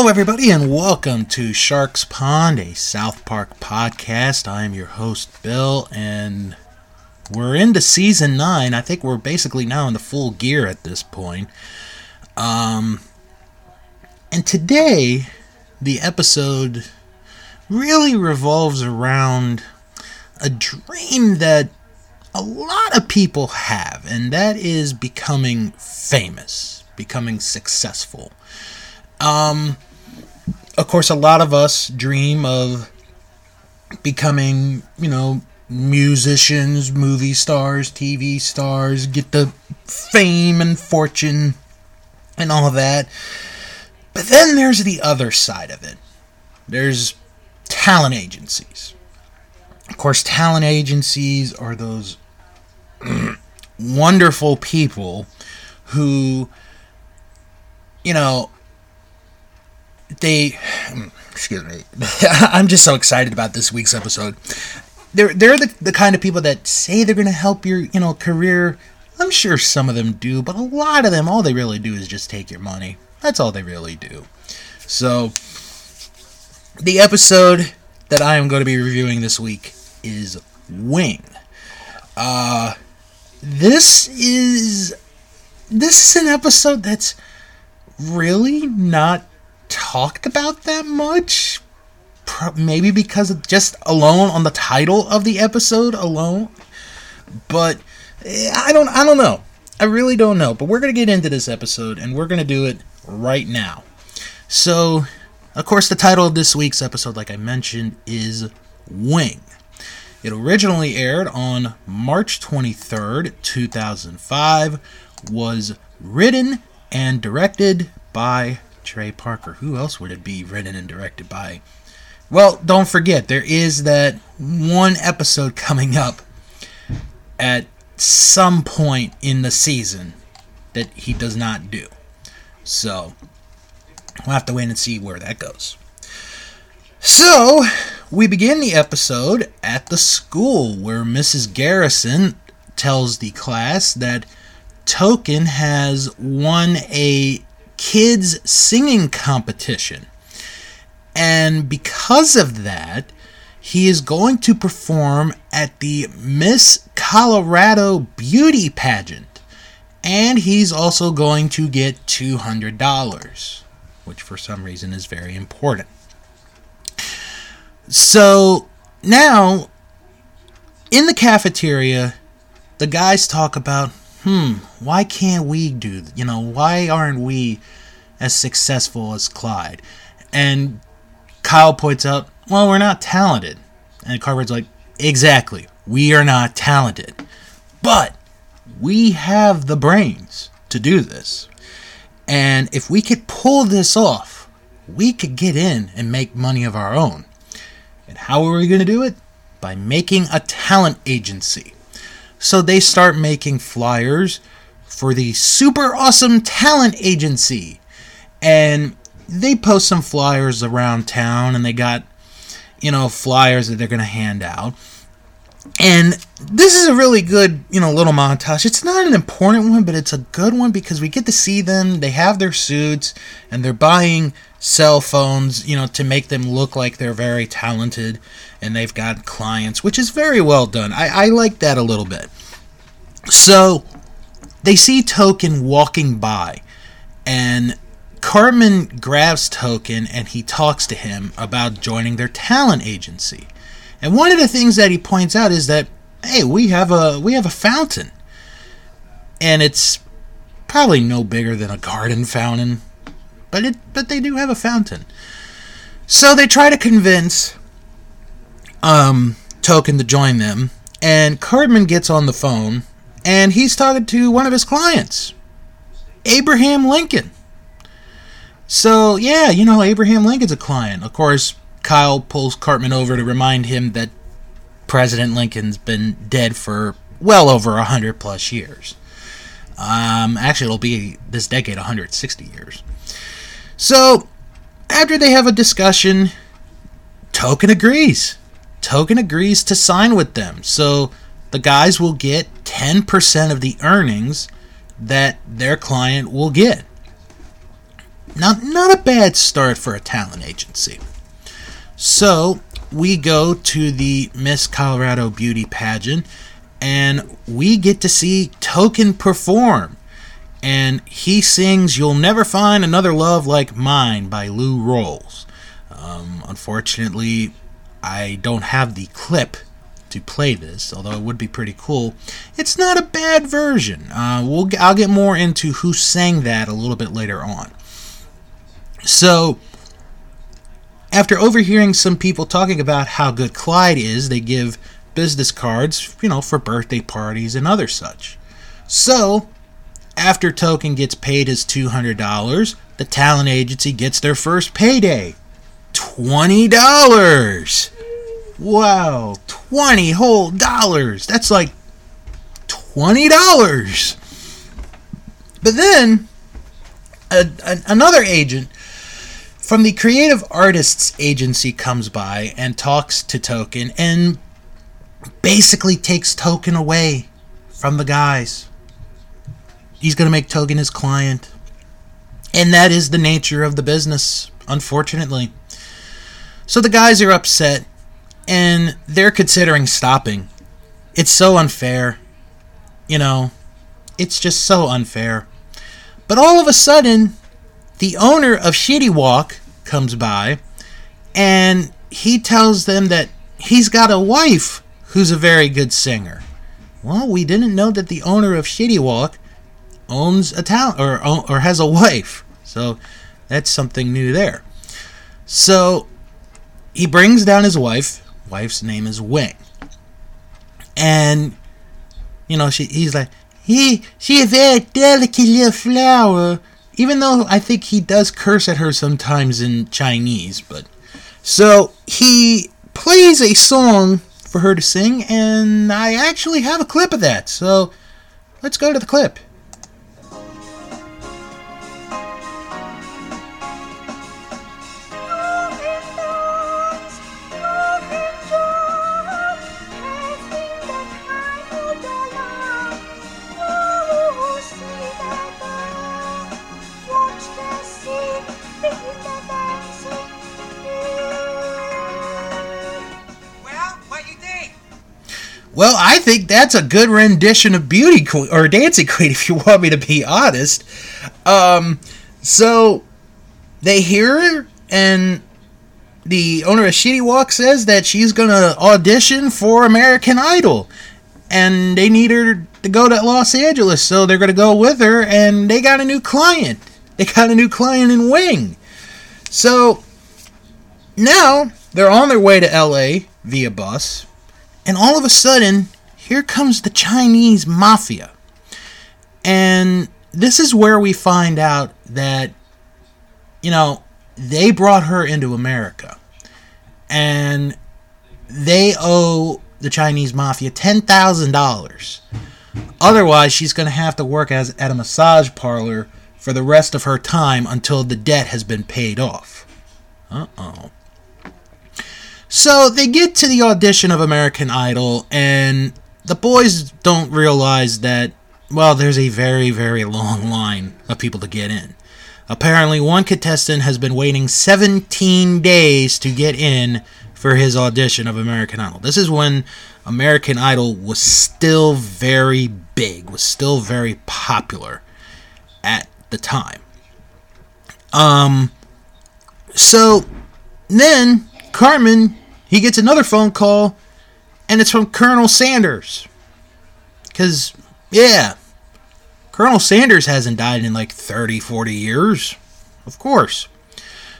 Hello, everybody, and welcome to Stark's Pond, a South Park podcast. I am your host, Bill, and we're into season nine. I think we're basically now in the full gear at this point. Um, and today, the episode really revolves around a dream that a lot of people have, and that is becoming famous, becoming successful. Um, of course, a lot of us dream of becoming, you know, musicians, movie stars, TV stars, get the fame and fortune and all that. But then there's the other side of it. There's talent agencies. Of course, talent agencies are those wonderful people who, you know, they excuse me i'm just so excited about this week's episode. They're they're the, the kind of people that say they're going to help your you know career. I'm sure some of them do but a lot of them all they really do is just take your money. That's all they really do. So the episode that i am going to be reviewing this week is wing. Uh this is this is an episode that's really not talked about that much. Maybe because of just alone on the title of the episode alone. But eh, I don't I don't know. I really don't know. But we're going to get into this episode and we're going to do it right now. So, of course, the title of this week's episode, like I mentioned, is Wing. It originally aired on March 23rd, 2005, was written and directed by Trey Parker. Who else would it be written and directed by? Well, don't forget, there is that one episode coming up at some point in the season that he does not do. So, we'll have to wait and see where that goes. So, we begin the episode at the school where Mrs. Garrison tells the class that Token has won a kids singing competition. And because of that, he is going to perform at the Miss Colorado Beauty Pageant. And he's also going to get $200, which for some reason is very important. So now, in the cafeteria, the guys talk about hmm, why can't we do, you know, why aren't we as successful as Clyde? And Kyle points out, well, we're not talented. And Cartman's like, exactly, we are not talented. But we have the brains to do this. And if we could pull this off, we could get in and make money of our own. And how are we going to do it? By making a talent agency. So they start making flyers for the Super Awesome Talent Agency. And they post some flyers around town and they got, you know, flyers that they're going to hand out. And this is a really good, you know, little montage. It's not an important one, but it's a good one because we get to see them. They have their suits and they're buying cell phones, you know, to make them look like they're very talented and they've got clients, which is very well done. I, I like that a little bit. So they see Token walking by, and Cartman grabs Token and he talks to him about joining their talent agency. And one of the things that he points out is that hey, we have a we have a fountain. And it's probably no bigger than a garden fountain, but it but they do have a fountain. So they try to convince um, Token to join them, and Cartman gets on the phone and he's talking to one of his clients, Abraham Lincoln. So, yeah, you know, Abraham Lincoln's a client. Of course, Kyle pulls Cartman over to remind him that President Lincoln's been dead for well over 100 plus years. Um, actually, it'll be this decade 160 years. So, after they have a discussion, Token agrees. Token agrees to sign with them. So, the guys will get 10% of the earnings that their client will get. Not, not a bad start for a talent agency. So we go to the Miss Colorado Beauty pageant and we get to see Token perform. And he sings You'll Never Find Another Love Like Mine by Lou Rawls. Um, unfortunately, I don't have the clip to play this, although it would be pretty cool. It's not a bad version. Uh, we'll I'll get more into who sang that a little bit later on. So, after overhearing some people talking about how good Clyde is, they give business cards, you know, for birthday parties and other such. So, after Token gets paid his $200, the talent agency gets their first payday $20. Wow, 20 whole dollars. That's like $20. But then, a, a, another agent from the Creative Artists Agency comes by and talks to Token and basically takes Token away from the guys. He's going to make Token his client. And that is the nature of the business, unfortunately. So the guys are upset and they're considering stopping. It's so unfair. You know, it's just so unfair. But all of a sudden, the owner of Shitty Wok comes by and he tells them that he's got a wife who's a very good singer. Well, we didn't know that the owner of Shitty Wok owns a town or or has a wife. So that's something new there. So he brings down his wife. Wife's name is Wing. And you know, she he's like, he she a very delicate little flower. Even though I think he does curse at her sometimes in Chinese, but so he plays a song for her to sing, and I actually have a clip of that. So let's go to the clip. Well, I think that's a good rendition of Beauty Queen or Dancing Queen, if you want me to be honest. Um, so they hear her, and the owner of Shitty Wok says that she's gonna audition for American Idol, and they need her to go to Los Angeles, so they're gonna go with her, and they got a new client. They got a new client in Wing. So now they're on their way to LA via bus and all of a sudden, here comes the Chinese mafia. And this is where we find out that, you know, they brought her into America. And they owe the Chinese mafia $10,000. Otherwise, she's going to have to work as at a massage parlor for the rest of her time until the debt has been paid off. Uh oh. So they get to the audition of American Idol, and the boys don't realize that, well, there's a very, very long line of people to get in. Apparently, one contestant has been waiting 17 days to get in for his audition of American Idol. This is when American Idol was still very big, was still very popular at the time. Um, so then Cartman he gets another phone call, and it's from Colonel Sanders. Because, yeah, Colonel Sanders hasn't died in like 30, 40 years. Of course.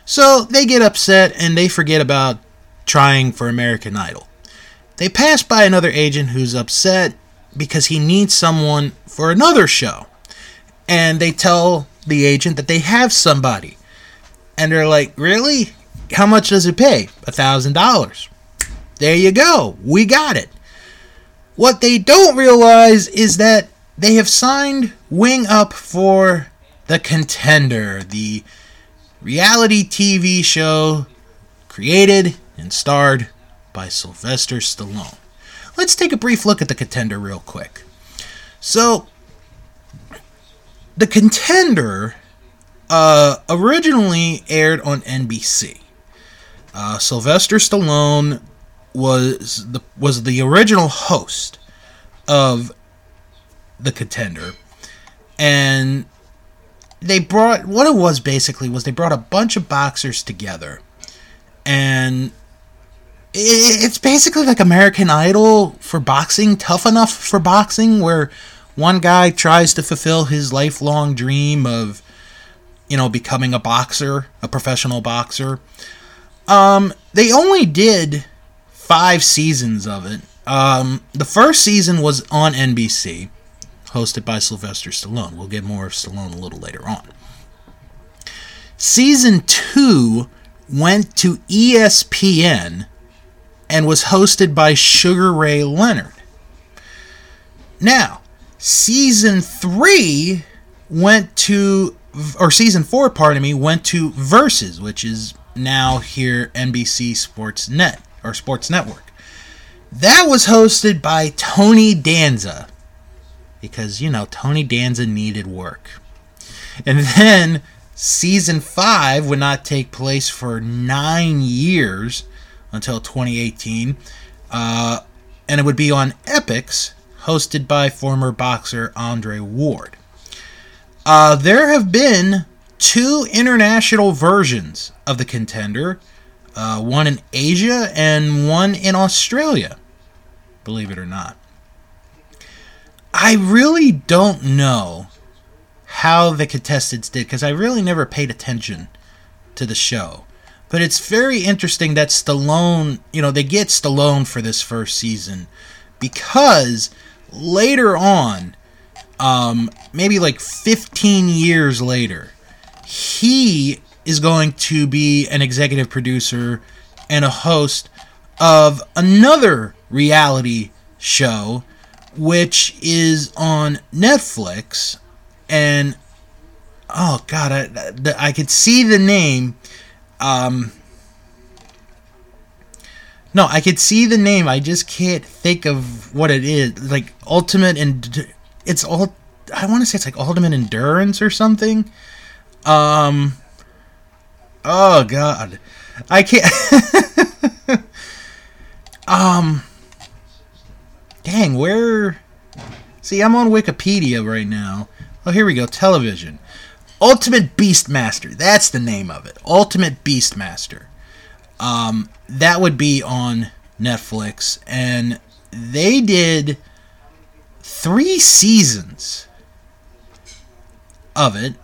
So they get upset and they forget about trying for American Idol. They pass by another agent who's upset because he needs someone for another show. And they tell the agent that they have somebody. And they're like, Really? How much does it pay? A thousand dollars. There you go. We got it. What they don't realize is that they have signed Wing up for The Contender, the reality TV show created and starred by Sylvester Stallone. Let's take a brief look at The Contender real quick. So, The Contender uh, originally aired on NBC. Uh, Sylvester Stallone was the was the original host of the contender, and they brought what it was basically was they brought a bunch of boxers together, and it's basically like American Idol for boxing, tough enough for boxing, where one guy tries to fulfill his lifelong dream of, you know, becoming a boxer, a professional boxer. Um, they only did five seasons of it. Um, the first season was on NBC, hosted by Sylvester Stallone. We'll get more of Stallone a little later on. Season two went to ESPN and was hosted by Sugar Ray Leonard. Now, season three went to, or season four, pardon me, went to Versus, which is now here NBC Sports Net or Sports Network. That was hosted by Tony Danza because you know Tony Danza needed work. And then season 5 would not take place for 9 years until 2018. Uh, and it would be on Epix, hosted by former boxer Andre Ward. Uh, there have been two international versions of the contender uh, one in Asia and one in Australia, believe it or not. I really don't know how the contestants did because I really never paid attention to the show. But it's very interesting that Stallone, you know, they get Stallone for this first season because later on, um, maybe like 15 years later, he is going to be an executive producer and a host of another reality show, which is on Netflix. And oh god, I, I could see the name um, no, I could see the name. I just can't think of what it is. Like ultimate and it's all. I want to say it's like ultimate endurance or something. Um. Oh God, I can't. um. Dang, where? See, I'm on Wikipedia right now. Oh, here we go. Television. Ultimate Beastmaster. That's the name of it. Ultimate Beastmaster. Um, that would be on Netflix, and they did three seasons of it.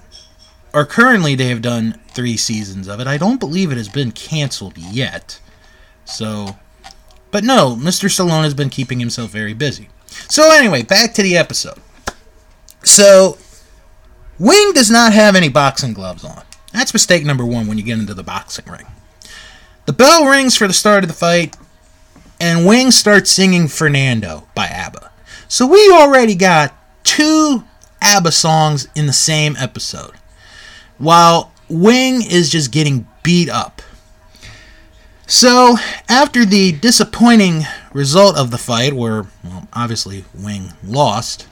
Or currently, they have done three seasons of it. I don't believe it has been canceled yet. So, but no, Mr. Stallone has been keeping himself very busy. So, anyway, back to the episode. So, Wing does not have any boxing gloves on. That's mistake number one when you get into the boxing ring. The bell rings for the start of the fight, and Wing starts singing Fernando by ABBA. So we already got two ABBA songs in the same episode, while Wing is just getting beat up. So, after the disappointing result of the fight, where well, obviously Wing lost,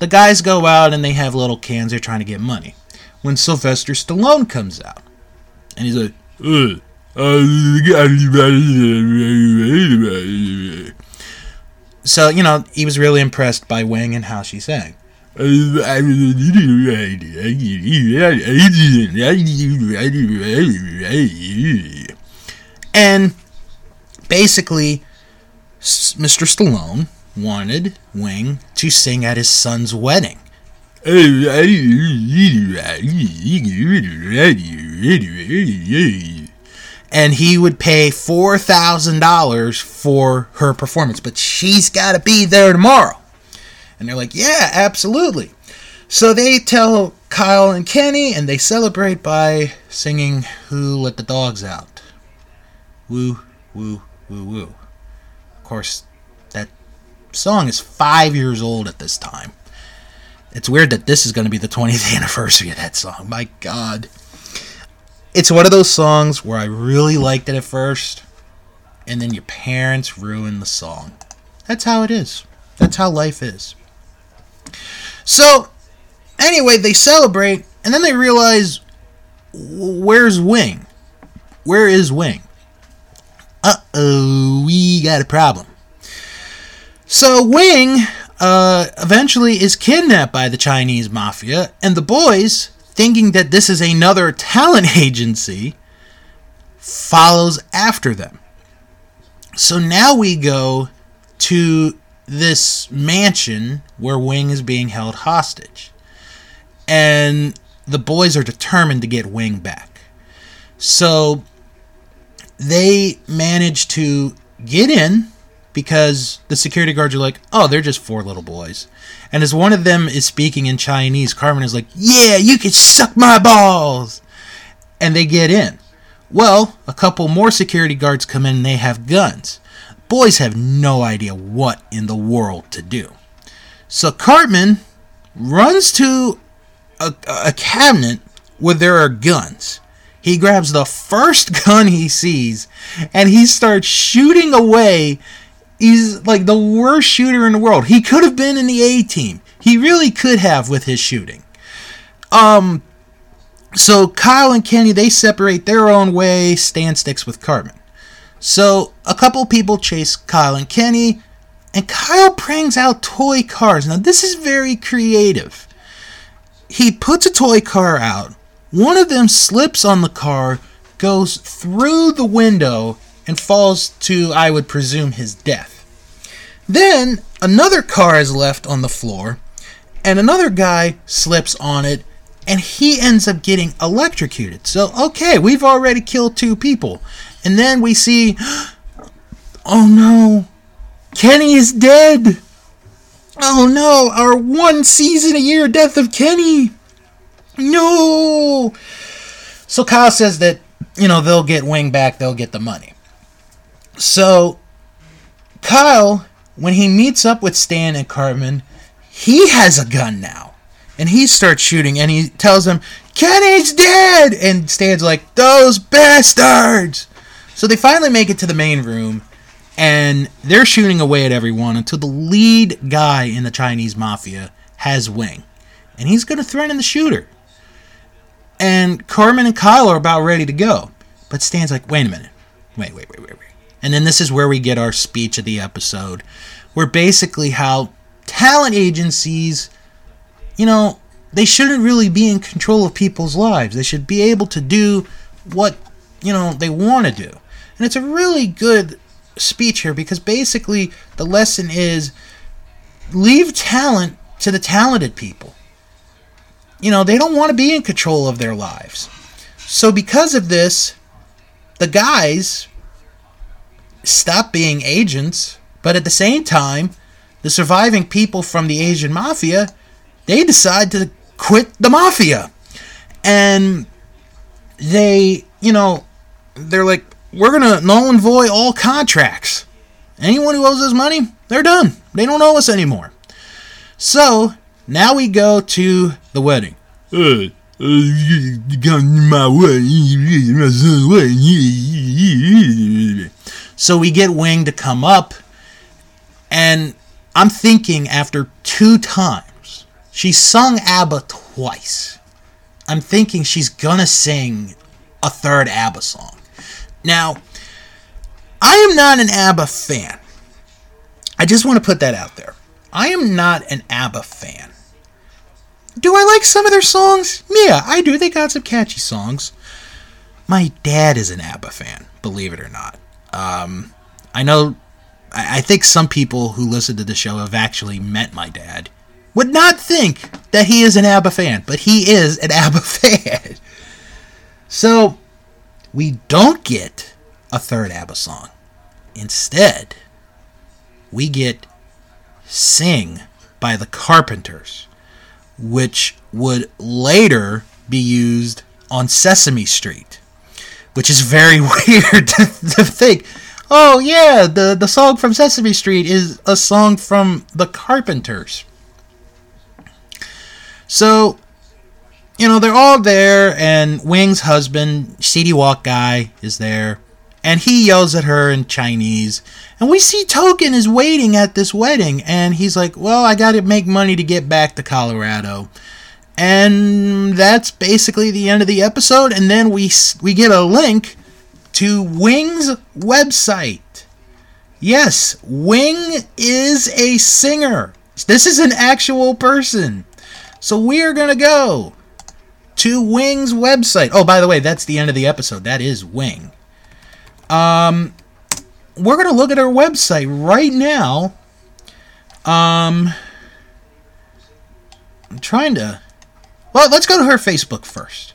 the guys go out and they have little cans. They're trying to get money. When Sylvester Stallone comes out, and he's like, uh, so you know he was really impressed by Wing and how she sang. And basically, Mr. Stallone wanted Wing to sing at his son's wedding. And he would pay $4,000 for her performance, but she's got to be there tomorrow. And they're like, yeah, absolutely. So they tell Kyle and Kenny, and they celebrate by singing Who Let the Dogs Out. Woo, woo, woo, woo. Of course, that song is five years old at this time. It's weird that this is going to be the 20th anniversary of that song. My God. It's one of those songs where I really liked it at first, and then your parents ruin the song. That's how it is. That's how life is. So, anyway, they celebrate, and then they realize where's Wing? Where is Wing? Uh oh, we got a problem. So Wing uh, eventually is kidnapped by the Chinese mafia, and the boys, thinking that this is another talent agency, follows after them. So now we go to this mansion where Wing is being held hostage. And the boys are determined to get Wing back. So they manage to get in because the security guards are like, oh, they're just four little boys. And as one of them is speaking in Chinese, Cartman is like, yeah, you can suck my balls. And they get in. Well, a couple more security guards come in and they have guns. Boys have no idea what in the world to do. So Cartman runs to a, a cabinet where there are guns. He grabs the first gun he sees and he starts shooting away he's like the worst shooter in the world. He could have been in the A team. He really could have with his shooting. Um so Kyle and Kenny they separate their own way, Stan sticks with Cartman. So a couple people chase Kyle and Kenny, and Kyle brings out toy cars. Now this is very creative. He puts a toy car out. One of them slips on the car, goes through the window, and falls to, I would presume, his death. Then another car is left on the floor, and another guy slips on it, and he ends up getting electrocuted. So, okay, we've already killed two people. And then we see, oh no, Kenny is dead. Oh no, our one season a year death of Kenny. No. So Kyle says that, you know, they'll get Wing back, they'll get the money. So Kyle, when he meets up with Stan and Cartman, he has a gun now. And he starts shooting and he tells them, Kenny's dead! And Stan's like, those bastards! So they finally make it to the main room and they're shooting away at everyone until the lead guy in the Chinese mafia has Wing. And he's going to threaten the shooter. And Cartman and Kyle are about ready to go. But Stan's like, wait a minute. Wait, wait, wait, wait, wait. And then this is where we get our speech of the episode, where basically how talent agencies, you know, they shouldn't really be in control of people's lives. They should be able to do what, you know, they want to do. And it's a really good speech here because basically the lesson is leave talent to the talented people. You know, they don't want to be in control of their lives. So because of this, the guys stop being agents, but at the same time, the surviving people from the Asian mafia, they decide to quit the mafia. And they, you know, they're like, we're going to null and void all contracts. Anyone who owes us money, they're done. They don't owe us anymore. So, now we go to the wedding. Uh, uh, so we get Wing to come up, and I'm thinking after two times, she sung ABBA twice. I'm thinking she's gonna sing a third ABBA song. Now, I am not an ABBA fan. I just want to put that out there. I am not an ABBA fan. Do I like some of their songs? Yeah, I do. They got some catchy songs. My dad is an ABBA fan, believe it or not. Um, I know, I, I think some people who listen to the show have actually met my dad. Would not think that he is an ABBA fan, but he is an ABBA fan. So, we don't get a third ABBA song. Instead, we get Sing by the Carpenters, which would later be used on Sesame Street which is very weird to, to think. Oh yeah, the the song from Sesame Street is a song from the Carpenters. So, you know, they're all there, and Wing's husband, City Wok guy, is there, and he yells at her in Chinese. And we see Token is waiting at this wedding, and he's like, "Well, I got to make money to get back to Colorado." And that's basically the end of the episode. And then we we get a link to Wing's website. Yes, Wing is a singer. This is an actual person. So we are going to go to Wing's website. Oh, by the way, that's the end of the episode. That is Wing. Um, we're going to look at her website right now. Um, I'm trying to. Well, let's go to her Facebook first.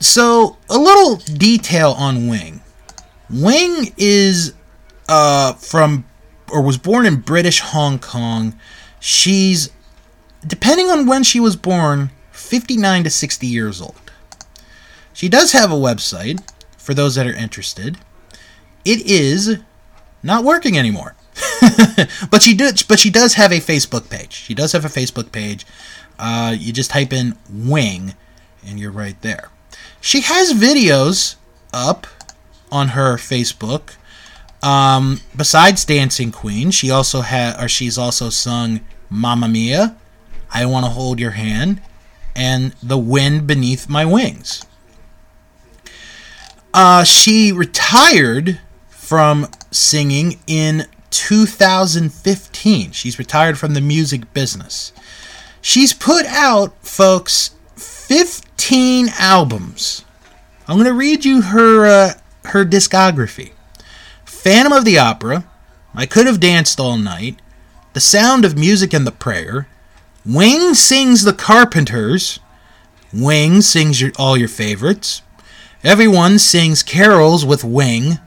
So, a little detail on Wing. Wing is uh, from, or was born in British Hong Kong. She's, depending on when she was born, 59 to 60 years old. She does have a website for those that are interested. It is not working anymore. but she did but she does have a Facebook page. She does have a Facebook page. Uh, you just type in wing and you're right there. She has videos up on her Facebook. Um, besides Dancing Queen, she also had or she's also sung Mamma Mia, I Want to Hold Your Hand, and The Wind Beneath My Wings. Uh, she retired from singing in 2015. She's retired from the music business. She's put out, folks, 15 albums. I'm going to read you her uh, her discography. Phantom of the Opera, I Could Have Danced All Night, The Sound of Music and the Prayer, Wing Sings the Carpenters, Wing Sings your, All Your Favorites, Everyone Sings Carols with Wing,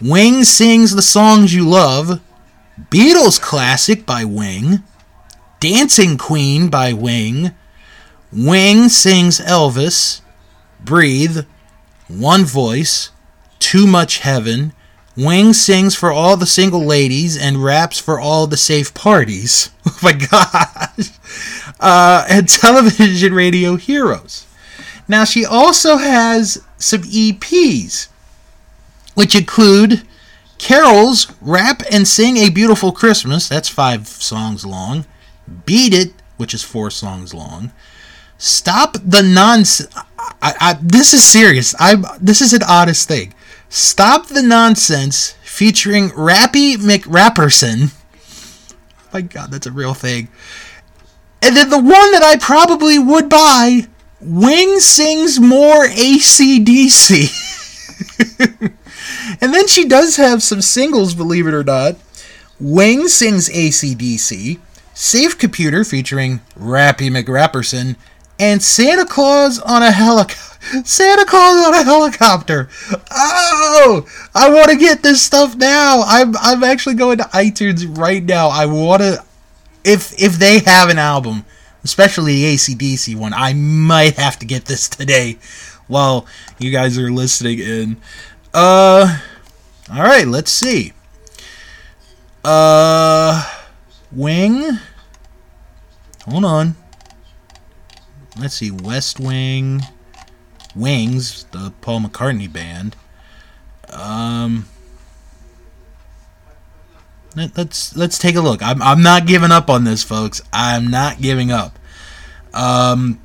Wing sings the songs you love. Beatles classic by Wing. Dancing Queen by Wing. Wing sings Elvis. Breathe. One Voice. Too Much Heaven. Wing sings for all the single ladies and raps for all the safe parties. Oh my gosh. Uh, and television radio heroes. Now, she also has some EPs which include carols, rap and sing a beautiful Christmas. That's five songs long. Beat it, which is four songs long. Stop the nonsense. this is serious. I'm, this is an honest thing. Stop the nonsense featuring Rappy McRapperson. Oh my God, that's a real thing. And then the one that I probably would buy, Wing sings more ACDC. And then she does have some singles, believe it or not. Wing sings ACDC, Safe Computer featuring Rappy McRapperson, and Santa Claus on a helicopter. Santa Claus on a helicopter. Oh, I want to get this stuff now. I'm I'm actually going to iTunes right now. I want to if if they have an album, especially the ACDC one, I might have to get this today while you guys are listening in. Uh, all right, let's see. Uh, Wing. Hold on. Let's see. West Wing. Wings, the Paul McCartney band. Um, let, us let's take a look. I'm I'm not giving up on this, folks. I'm not giving up. Um,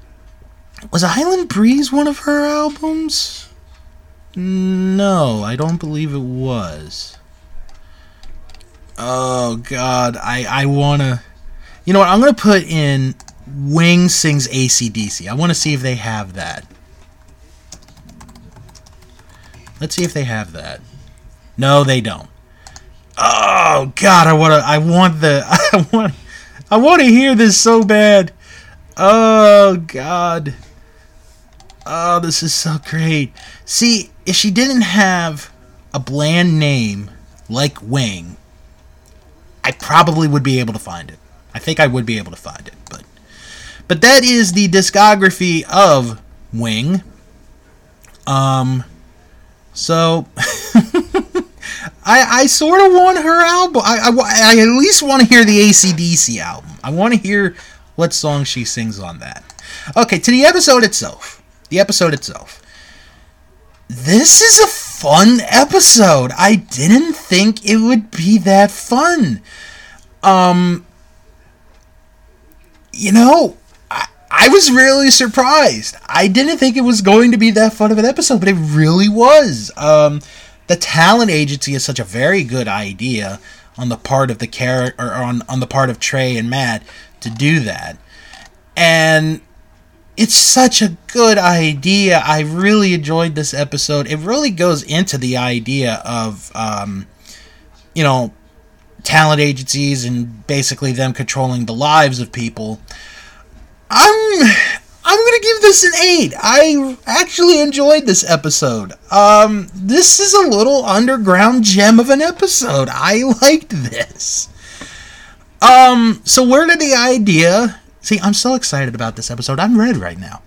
was Island Breeze one of her albums? No, I don't believe it was. Oh god, I I wanna. You know what? I'm gonna put in Wing sings ACDC. I want to see if they have that. Let's see if they have that. No, they don't. Oh god, I want to I want the I want I want to hear this so bad. Oh god. Oh, this is so great. See, if she didn't have a bland name like Wing, I probably would be able to find it. I think I would be able to find it, but but that is the discography of Wing. Um so I I sort of want her album. I, I, I at least want to hear the ACDC album. I want to hear what song she sings on that. Okay, to the episode itself. The episode itself this is a fun episode. I didn't think it would be that fun. Um you know, I, was really surprised. I didn't think it was going to be that fun of an episode, but it really was. Um, the talent agency is such a very good idea on the part of the character or on, on the part of Trey and Matt to do that. And it's such a good idea. I really enjoyed this episode. It really goes into the idea of, um, you know, talent agencies and basically them controlling the lives of people. I'm I'm gonna give this an eight. I actually enjoyed this episode. Um, this is a little underground gem of an episode. I liked this. Um, so where did the idea? See, I'm so excited about this episode. I'm red right now.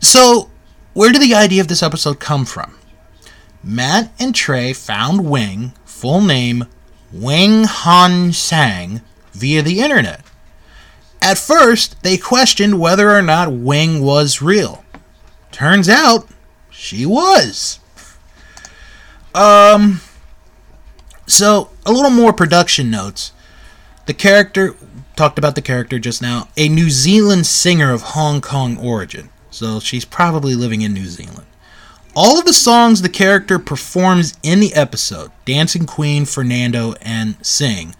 So, where did the idea of this episode come from? Matt and Trey found Wing, full name Wing Han Tsang, via the internet. At first, they questioned whether or not Wing was real. Turns out, she was. Um, so, a little more production notes. The character, talked about the character just now, a New Zealand singer of Hong Kong origin. So, she's probably living in New Zealand. All of the songs the character performs in the episode, Dancing Queen, Fernando, and Sing,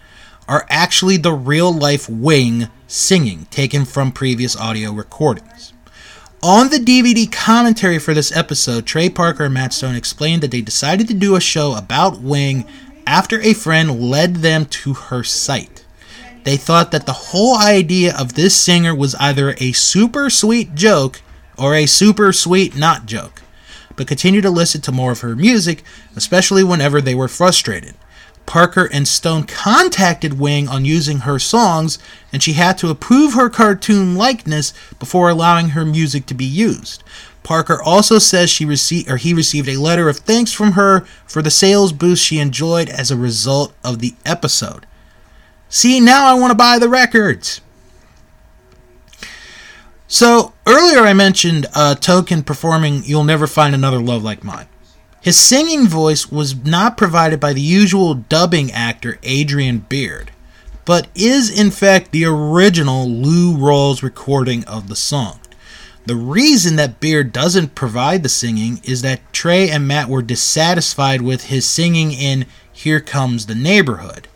are actually the real life Wing singing taken from previous audio recordings. On the DVD commentary for this episode, Trey Parker and Matt Stone explained that they decided to do a show about Wing after a friend led them to her site. They thought that the whole idea of this singer was either a super sweet joke or a super sweet not joke, but continued to listen to more of her music, especially whenever they were frustrated. Parker and Stone contacted Wing on using her songs, and she had to approve her cartoon likeness before allowing her music to be used. Parker also says she received or he received a letter of thanks from her for the sales boost she enjoyed as a result of the episode. See, now I want to buy the records. So, earlier I mentioned uh, Token performing You'll Never Find Another Love Like Mine. His singing voice was not provided by the usual dubbing actor Adrian Beard, but is in fact the original Lou Rawls recording of the song. The reason that Beard doesn't provide the singing is that Trey and Matt were dissatisfied with his singing in Here Comes the Neighborhood.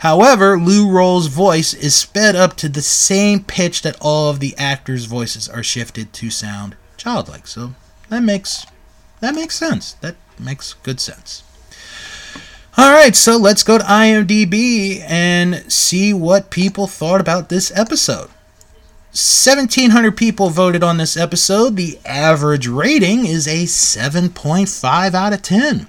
However, Lou Rawls' voice is sped up to the same pitch that all of the actors' voices are shifted to sound childlike. So that makes that makes sense. That makes good sense. All right, so let's go to IMDb and see what people thought about this episode. 1,700 people voted on this episode. The average rating is a 7.5 out of 10.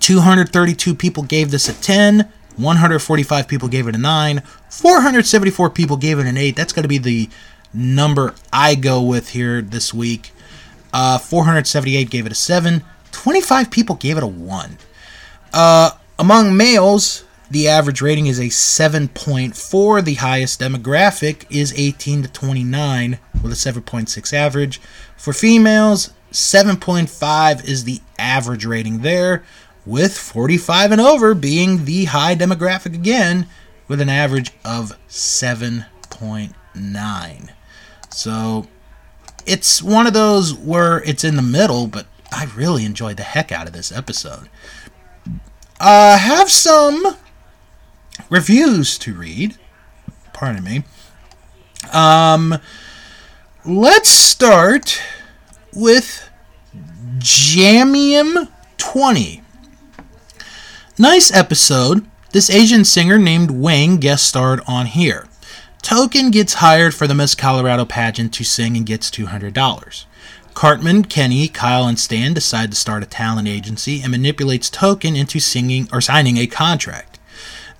232 people gave this a 10. 145 people gave it a 9. 474 people gave it an 8. That's going to be the number I go with here this week. Uh, 478 gave it a 7. 25 people gave it a 1. Uh, among males, the average rating is a 7.4. The highest demographic is 18 to 29 with a 7.6 average. For females, 7.5 is the average rating there, with 45 and over being the high demographic again, with an average of 7.9. So it's one of those where it's in the middle, but I really enjoyed the heck out of this episode. I uh, have some reviews to read. Pardon me. Um, let's start with Jamium 20. Nice episode. This Asian singer named Wang guest starred on here. Token gets hired for the Miss Colorado pageant to sing and gets $200. Cartman, Kenny, Kyle, and Stan decide to start a talent agency and manipulates Token into singing or signing a contract.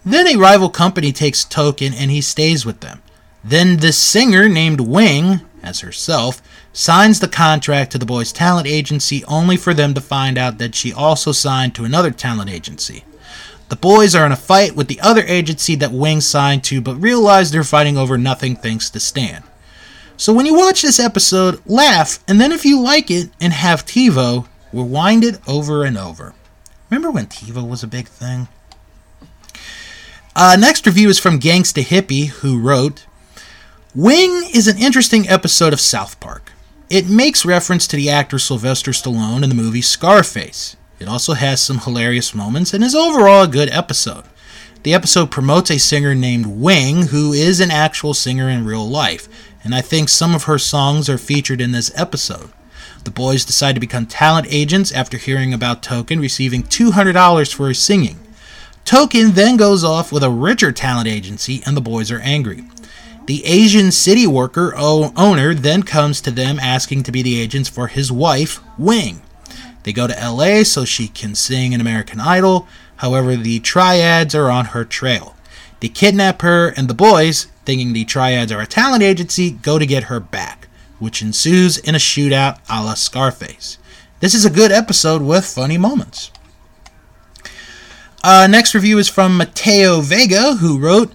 Then a rival company takes Token and he stays with them. Then this singer named Wing, as herself, signs the contract to the boys' talent agency only for them to find out that she also signed to another talent agency. The boys are in a fight with the other agency that Wing signed to, but realize they're fighting over nothing thanks to Stan. So when you watch this episode, laugh, and then if you like it and have TiVo, rewind it over and over. Remember when TiVo was a big thing? Uh, next review is from Gangsta Hippie, who wrote Wing is an interesting episode of South Park. It makes reference to the actor Sylvester Stallone in the movie Scarface. It also has some hilarious moments and is overall a good episode. The episode promotes a singer named Wing, who is an actual singer in real life, and I think some of her songs are featured in this episode. The boys decide to become talent agents after hearing about Token receiving $200 for his singing. Token then goes off with a richer talent agency, and the boys are angry. The Asian city worker o- owner then comes to them asking to be the agents for his wife, Wing. They go to LA so she can sing in American Idol, however, the triads are on her trail. They kidnap her, and the boys, thinking the triads are a talent agency, go to get her back, which ensues in a shootout a la Scarface. This is a good episode with funny moments. Uh, next review is from Mateo Vega, who wrote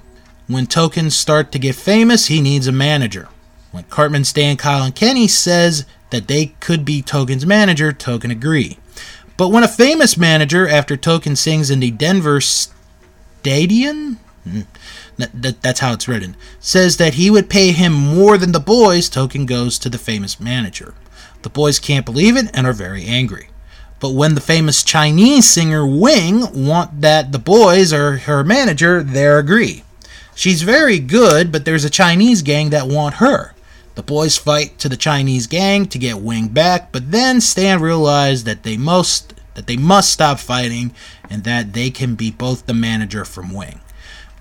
When tokens start to get famous, he needs a manager. When Cartman, Stan, Kyle, and Kenny says that they could be Token's manager, Token agree. But when a famous manager, after Token sings in the Denver Stadium, hmm, that, that, that's how it's written, says that he would pay him more than the boys, Token goes to the famous manager. The boys can't believe it and are very angry. But when the famous Chinese singer Wing want that the boys are her manager, they agree. She's very good, but there's a Chinese gang that want her. The boys fight to the Chinese gang to get Wing back, but then Stan realizes that they must that they must stop fighting and that they can be both the manager from Wing.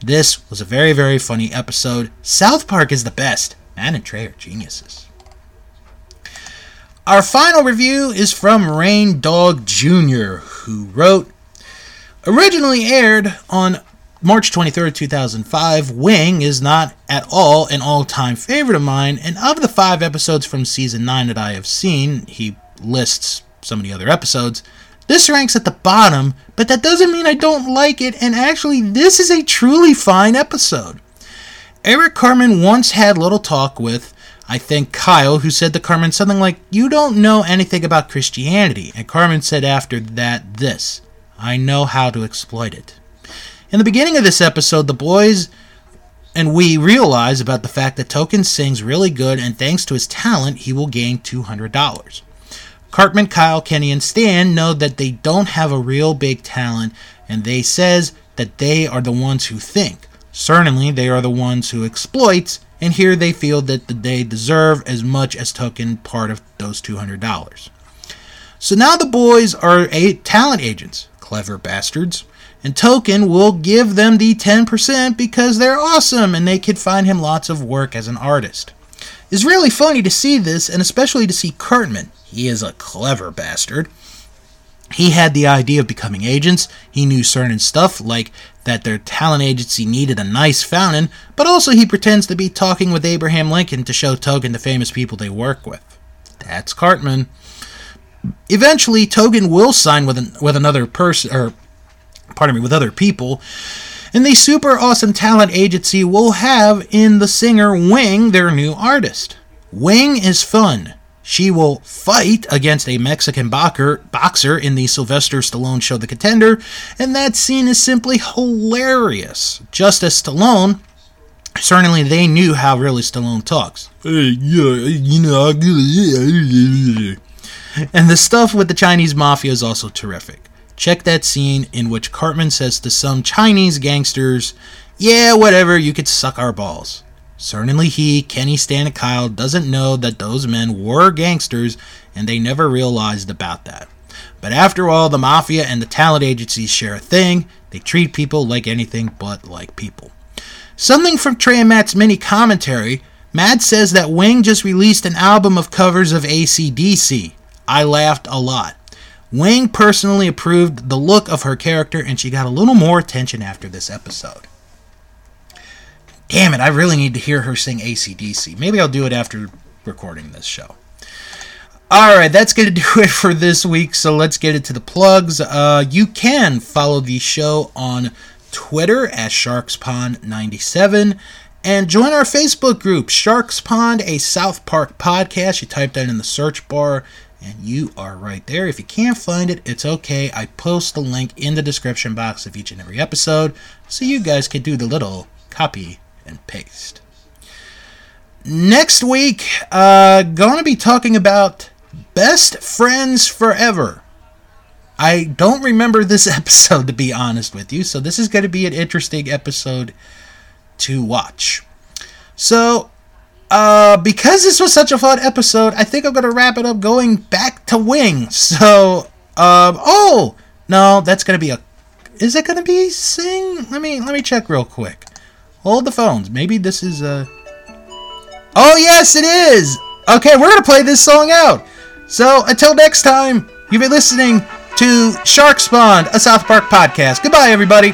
This was a very very funny episode. South Park is the best. Matt and Trey are geniuses. Our final review is from Rain Dog Jr., who wrote Originally aired on March 23rd, 2005, Wing is not at all an all time favorite of mine, and of the five episodes from season 9 that I have seen, he lists some of the other episodes. This ranks at the bottom, but that doesn't mean I don't like it, and actually, this is a truly fine episode. Eric Cartman once had a little talk with I think Kyle, who said to Cartman something like, You don't know anything about Christianity. And Cartman said after that this I know how to exploit it. In the beginning of this episode, the boys and we realize about the fact that Token sings really good, and thanks to his talent, he will gain $200. Cartman, Kyle, Kenny, and Stan know that they don't have a real big talent, and they says that they are the ones who think. Certainly, they are the ones who exploits, and here they feel that they deserve as much as token part of those $200. So now the boys are a talent agents, clever bastards, and Token will give them the 10% because they're awesome and they could find him lots of work as an artist. It's really funny to see this, and especially to see Cartman. He is a clever bastard. He had the idea of becoming agents. He knew certain stuff, like that their talent agency needed a nice fountain, but also he pretends to be talking with Abraham Lincoln to show Token the famous people they work with. That's Cartman. Eventually, Token will sign with an, with another person, or pardon me, with other people, and the super awesome talent agency will have in the singer Wing their new artist. Wing is fun. She will fight against a Mexican boxer, boxer in the Sylvester Stallone show The Contender, and that scene is simply hilarious. Just as Stallone, certainly they knew how really Stallone talks. Hey, yeah, you know, yeah. And the stuff with the Chinese mafia is also terrific. Check that scene in which Cartman says to some Chinese gangsters, Yeah, whatever, you could suck our balls. Certainly he, Kenny, Stan, Kyle doesn't know that those men were gangsters and they never realized about that. But after all, the mafia and the talent agencies share a thing. They treat people like anything but like people. Something from Trey and Matt's mini commentary, Matt says that Wing just released an album of covers of ACDC. I laughed a lot. Wing personally approved the look of her character and she got a little more attention after this episode. Damn it, I really need to hear her sing ACDC. Maybe I'll do it after recording this show. Alright, that's going to do it for this week, so let's get into the plugs. Uh, you can follow the show on Twitter at StarksPond97 and join our Facebook group, Stark's Pond, a South Park podcast. You type that in the search bar and you are right there. If you can't find it, it's okay. I post the link in the description box of each and every episode so you guys can do the little copy and paste. Next week, uh, to be talking about best friends forever. I don't remember this episode to be honest with you, so this is going to be an interesting episode to watch. So, uh, because this was such a fun episode, I think I'm gonna wrap it up going back to Wing. So, um, oh no, that's gonna be a. Is it gonna be Sing? Let me let me check real quick. Hold the phones. Maybe this is a. Oh yes, it is. Okay, we're gonna play this song out. So until next time, you've been listening to Stark's Pond, a South Park podcast. Goodbye, everybody.